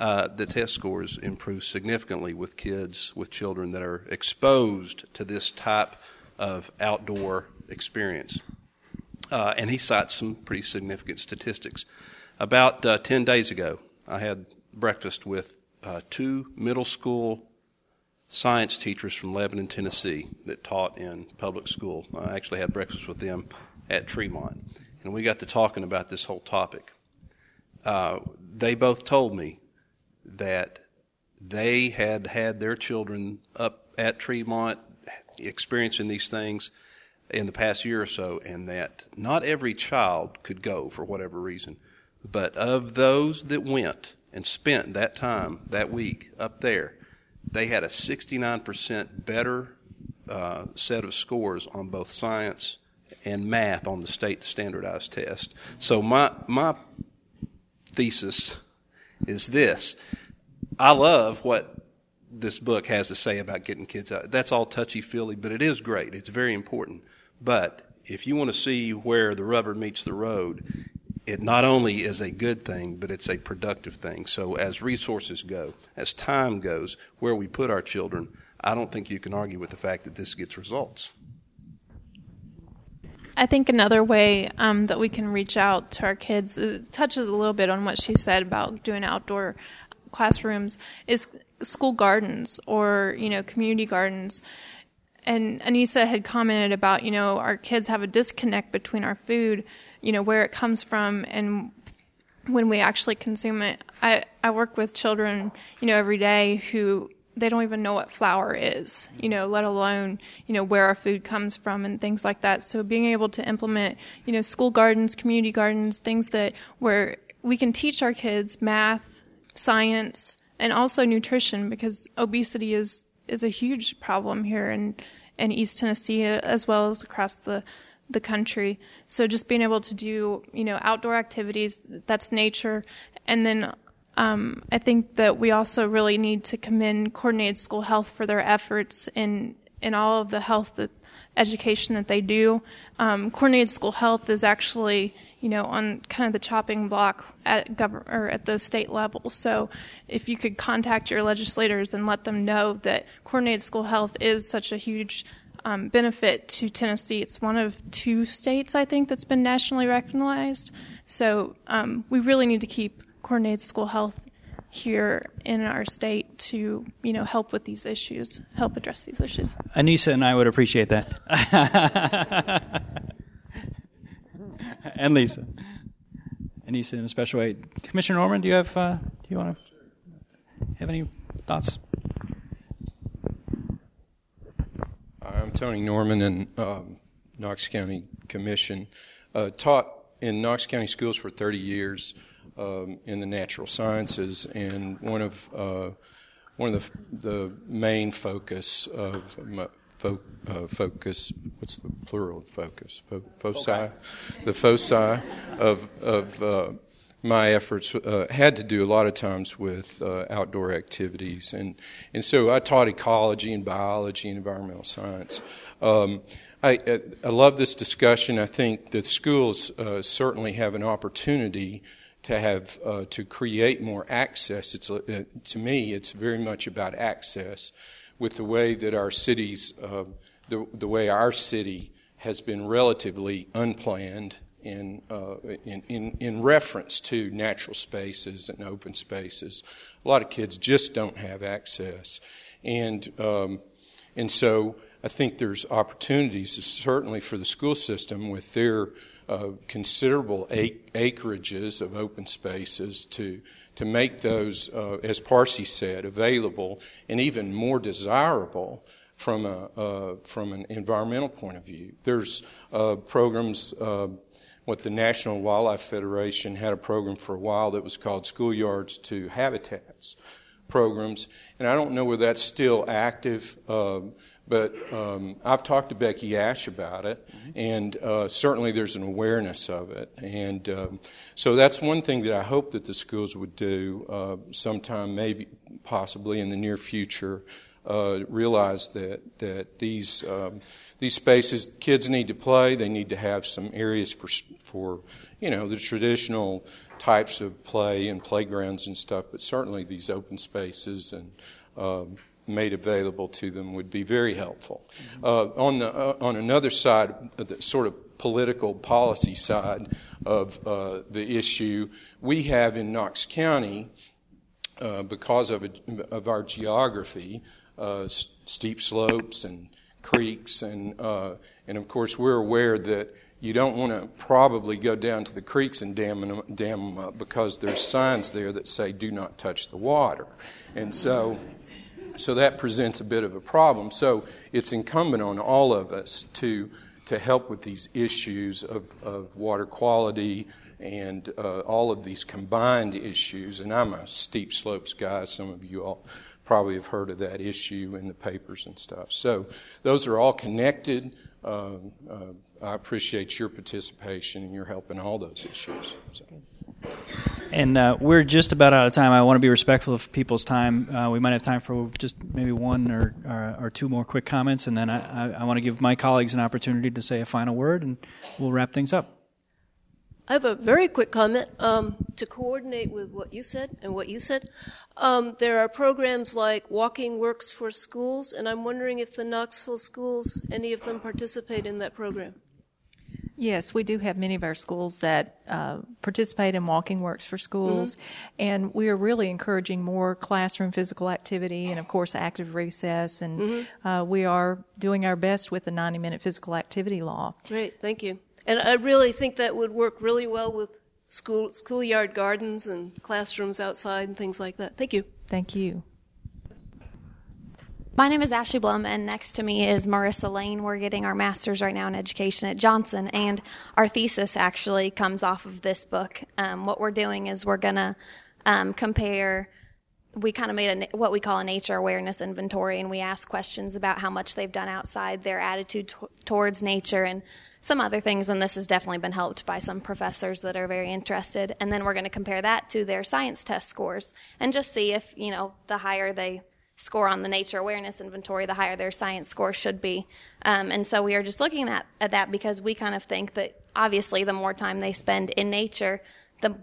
uh, the test scores improve significantly with kids, with children that are exposed to this type of outdoor experience. Uh, and he cites some pretty significant statistics. About uh, 10 days ago, I had breakfast with uh, two middle school science teachers from Lebanon, Tennessee, that taught in public school. I actually had breakfast with them at Tremont. And we got to talking about this whole topic. Uh, they both told me that they had had their children up at Tremont experiencing these things in the past year or so, and that not every child could go for whatever reason. But of those that went and spent that time, that week up there, they had a 69% better uh, set of scores on both science and math on the state standardized test. So my my thesis is this: I love what this book has to say about getting kids out. That's all touchy feely, but it is great. It's very important. But if you want to see where the rubber meets the road, it not only is a good thing, but it's a productive thing. So as resources go, as time goes, where we put our children, I don't think you can argue with the fact that this gets results. I think another way um, that we can reach out to our kids it touches a little bit on what she said about doing outdoor classrooms is school gardens or you know community gardens. And Anissa had commented about you know our kids have a disconnect between our food, you know where it comes from and when we actually consume it. I I work with children you know every day who they don't even know what flour is, you know, let alone, you know, where our food comes from and things like that. So being able to implement, you know, school gardens, community gardens, things that where we can teach our kids math, science, and also nutrition because obesity is, is a huge problem here in, in East Tennessee as well as across the, the country. So just being able to do, you know, outdoor activities, that's nature. And then um, I think that we also really need to commend Coordinated School Health for their efforts in in all of the health that, education that they do. Um, coordinated school health is actually you know, on kind of the chopping block at government or at the state level. So, if you could contact your legislators and let them know that coordinated school health is such a huge um, benefit to Tennessee. It's one of two states, I think, that's been nationally recognized. So, um, we really need to keep coordinated school health here in our state to you know help with these issues, help address these issues. Anissa and I would appreciate that. [LAUGHS] and Lisa. Anissa in a special way. Commissioner Norman, do you have uh, do you want to have any thoughts? I'm Tony Norman in um, Knox County Commission. Uh, taught in Knox County schools for 30 years um, in the natural sciences, and one of uh, one of the, the main focus of my, fo- uh, focus. What's the plural of focus? Fo- foci. Okay. The foci of of uh, my efforts uh, had to do a lot of times with uh, outdoor activities, and and so I taught ecology and biology and environmental science. Um, I, uh, I love this discussion. I think that schools uh, certainly have an opportunity to have uh, to create more access. It's uh, to me, it's very much about access with the way that our cities, uh, the, the way our city has been relatively unplanned in, uh, in, in, in, reference to natural spaces and open spaces. A lot of kids just don't have access. And, um, and so I think there's opportunities, certainly for the school system, with their uh, considerable ac- acreages of open spaces to to make those, uh, as Parsi said, available and even more desirable from a uh, from an environmental point of view. There's uh, programs. What the National Wildlife Federation had a program for a while that was called Schoolyards to Habitats programs, and I don't know whether that's still active. Um, but um, I've talked to Becky Ash about it, and uh, certainly there's an awareness of it. And um, so that's one thing that I hope that the schools would do uh, sometime, maybe possibly in the near future. Uh, realize that that these um, these spaces, kids need to play. They need to have some areas for for you know the traditional types of play and playgrounds and stuff. But certainly these open spaces and um, made available to them would be very helpful. Uh, on the uh, on another side, uh, the sort of political policy side of uh, the issue, we have in Knox County, uh, because of of our geography, uh, steep slopes and creeks, and and of course we're aware that you don't want to probably go down to the creeks and dam them, dam them up because there's signs there that say do not touch the water. And so so that presents a bit of a problem. So it's incumbent on all of us to, to help with these issues of, of water quality and uh, all of these combined issues. And I'm a steep slopes guy. Some of you all probably have heard of that issue in the papers and stuff. So those are all connected. Uh, uh, I appreciate your participation and your help in all those issues. So. And uh, we're just about out of time. I want to be respectful of people's time. Uh, we might have time for just maybe one or, or, or two more quick comments, and then I, I, I, want to give my colleagues an opportunity to say a final word, and we'll wrap things up. I have a very quick comment um, to coordinate with what you said and what you said. Um, there are programs like Walking Works for Schools, and I'm wondering if the Knoxville schools, any of them participate in that program. Yes, we do have many of our schools that uh, participate in Walking Works for Schools, mm-hmm. and we are really encouraging more classroom physical activity and, of course, active recess. And mm-hmm. uh, we are doing our best with the 90 minute physical activity law. Great, thank you. And I really think that would work really well with school schoolyard gardens and classrooms outside and things like that. Thank you. Thank you. My name is Ashley Blum, and next to me is Marissa Lane. We're getting our master's right now in education at Johnson, and our thesis actually comes off of this book. Um, what we're doing is we're going to um, compare. We kind of made a, what we call a nature awareness inventory, and we ask questions about how much they've done outside, their attitude t- towards nature, and some other things. And this has definitely been helped by some professors that are very interested. And then we're going to compare that to their science test scores and just see if, you know, the higher they score on the nature awareness inventory, the higher their science score should be. Um, and so we are just looking at, at that because we kind of think that obviously the more time they spend in nature, the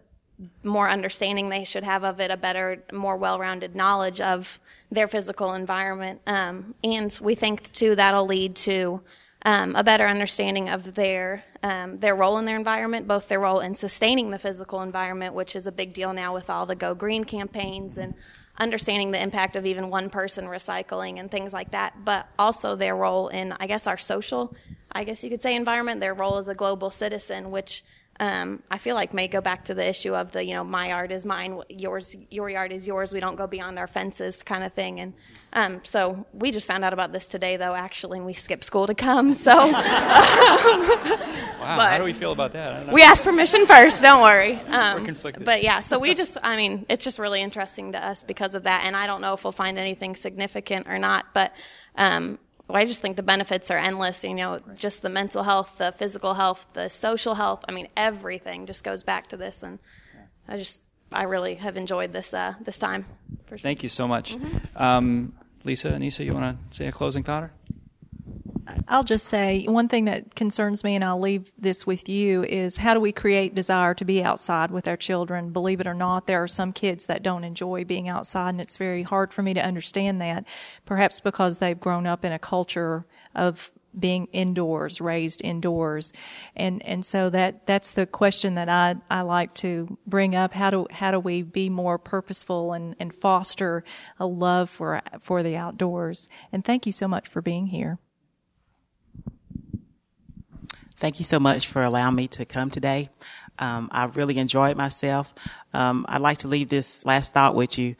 more understanding they should have of it, a better, more well-rounded knowledge of their physical environment. Um, and we think too that'll lead to um, a better understanding of their um, their role in their environment, both their role in sustaining the physical environment, which is a big deal now with all the Go Green campaigns and understanding the impact of even one person recycling and things like that, but also their role in, I guess, our social, I guess you could say, environment, their role as a global citizen, which um, I feel like may go back to the issue of the, you know, my yard is mine, yours, your yard is yours. We don't go beyond our fences, kind of thing. And um, so we just found out about this today, though, actually, and we skipped school to come. So, [LAUGHS] wow, [LAUGHS] how do we feel about that? We asked permission first. Don't worry. Um, We're conflicted. But yeah, so we just, I mean, it's just really interesting to us because of that. And I don't know if we'll find anything significant or not, but um, well, I just think the benefits are endless. You know, just the mental health, the physical health, the social health. I mean, everything just goes back to this, and I just I really have enjoyed this uh, this time. Sure. Thank you so much, mm-hmm. um, Lisa. Anissa, you want to say a closing thought? I'll just say one thing that concerns me, and I'll leave this with you, is how do we create desire to be outside with our children? Believe it or not, there are some kids that don't enjoy being outside, and it's very hard for me to understand that. Perhaps because they've grown up in a culture of being indoors, raised indoors. And, and so that, that's the question that I, I like to bring up. How do, how do we be more purposeful and, and foster a love for, for the outdoors? And thank you so much for being here. Thank you so much for allowing me to come today. Um, I really enjoyed myself. Um, I'd like to leave this last thought with you.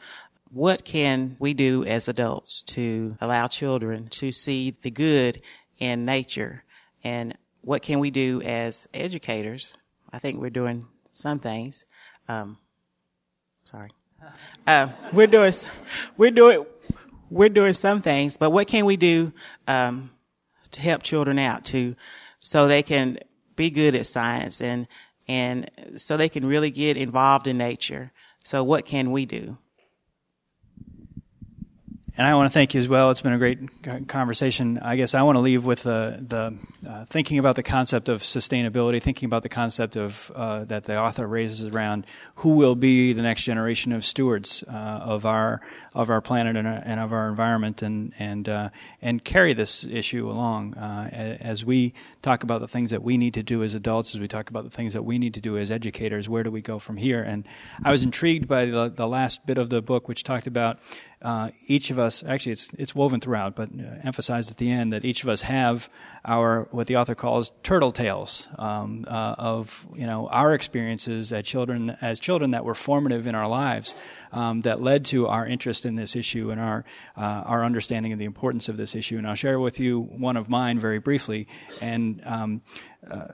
What can we do as adults to allow children to see the good in nature? And what can we do as educators? I think we're doing some things. Um, sorry. Uh, we're doing, we're doing, we're doing some things, but what can we do, um, to help children out to so they can be good at science and and so they can really get involved in nature. So what can we do? And I want to thank you as well. It's been a great conversation. I guess I want to leave with the, the uh, thinking about the concept of sustainability, thinking about the concept of uh, that the author raises around who will be the next generation of stewards uh, of our of our planet and, and, of our environment, and and uh, and carry this issue along uh, as we talk about the things that we need to do as adults, as we talk about the things that we need to do as educators. Where do we go from here? And I was intrigued by the, the last bit of the book, which talked about uh, each of us, actually, it's it's woven throughout, but uh, emphasized at the end that each of us have our what the author calls turtle tales um, uh, of you know our experiences as children as children that were formative in our lives um, that led to our interest in this issue and our uh, our understanding of the importance of this issue. And I'll share with you one of mine very briefly. And um, uh,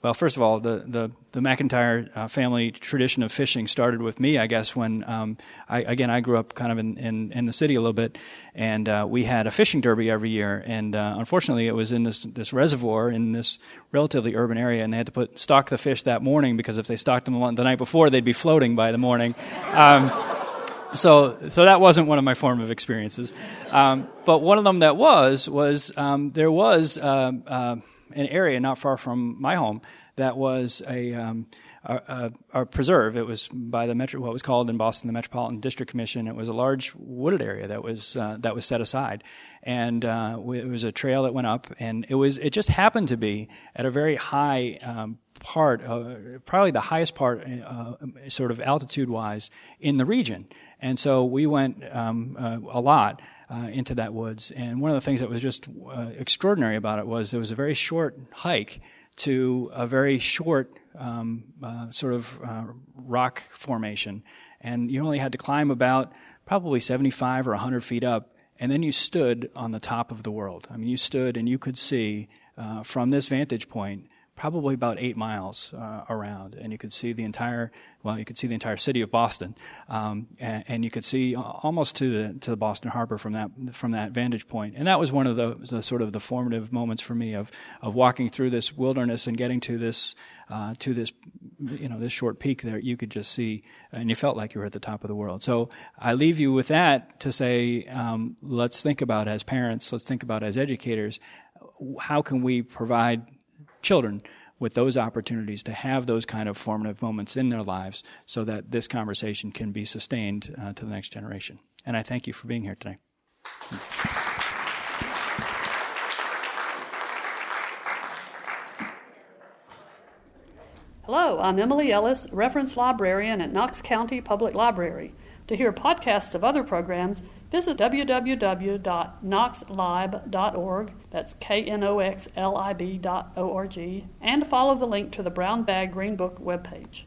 well, first of all, the the, the McIntyre uh, family tradition of fishing started with me, I guess, when um, I again I grew up kind of in, in, in the city a little bit, and uh, we had a fishing derby every year. And uh, unfortunately, it was in this this reservoir in this relatively urban area, and they had to put stock the fish that morning because if they stocked them the night before, they'd be floating by the morning. Um, so so that wasn't one of my formative experiences. Um, but one of them that was was um, there was uh, uh, an area not far from my home that was a, um, a, a, a, preserve. It was by the metro, what was called in Boston the Metropolitan District Commission. It was a large wooded area that was uh, that was set aside, and uh, it was a trail that went up, and it was it just happened to be at a very high. Um, part, uh, probably the highest part, uh, sort of altitude wise, in the region. And so we went um, uh, a lot uh, into that woods. And one of the things that was just uh, extraordinary about it was it was a very short hike to a very short um, uh, sort of uh, rock formation. And you only had to climb about probably 75 or 100 feet up. And then you stood on the top of the world. I mean, you stood and you could see uh, from this vantage point probably about eight miles uh, around, and you could see the entire well, you could see the entire city of Boston, um, and, and, you could see almost to the to the Boston Harbor from that from that vantage point. And that was one of the, the sort of the formative moments for me of of walking through this wilderness and getting to this uh, to this you know this short peak there, you could just see, and you felt like you were at the top of the world. So I leave you with that to say, um, let's think about as parents, let's think about as educators, how can we provide children with those opportunities to have those kind of formative moments in their lives so that this conversation can be sustained uh, to the next generation. And I thank you for being here today. Thanks. Hello, I'm Emily Ellis, reference librarian at Knox County Public Library. To hear podcasts of other programs, visit www.knoxlib.org, that's K N O X L I B dot O R G, and follow the link to the Brown Bag Green Book webpage.